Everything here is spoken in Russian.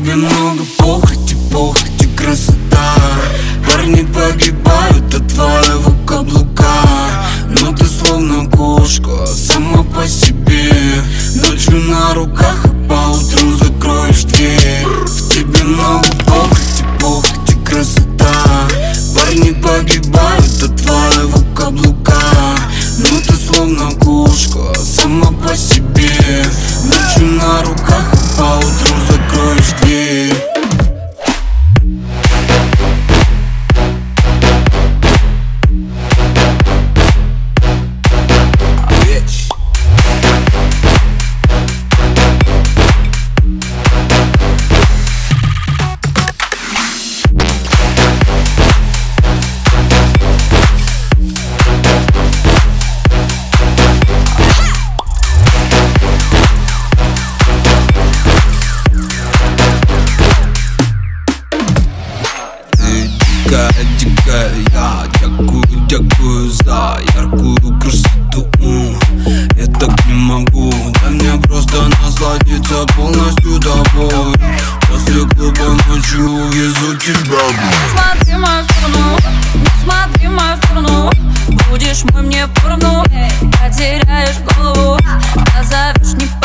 тебе много похоти, похоти, красота. Парни погибают от твоего каблука. Но ты словно кошка, сама по себе. Ночью на руках, я дякую, дякую за яркую красоту. Я так не могу, дай мне просто насладиться полностью тобой. После клуба ночью увезу тебя. Смотри в мою сторону, смотри в мою сторону. Будешь мой мне поровну, потеряешь голову. Назовешь не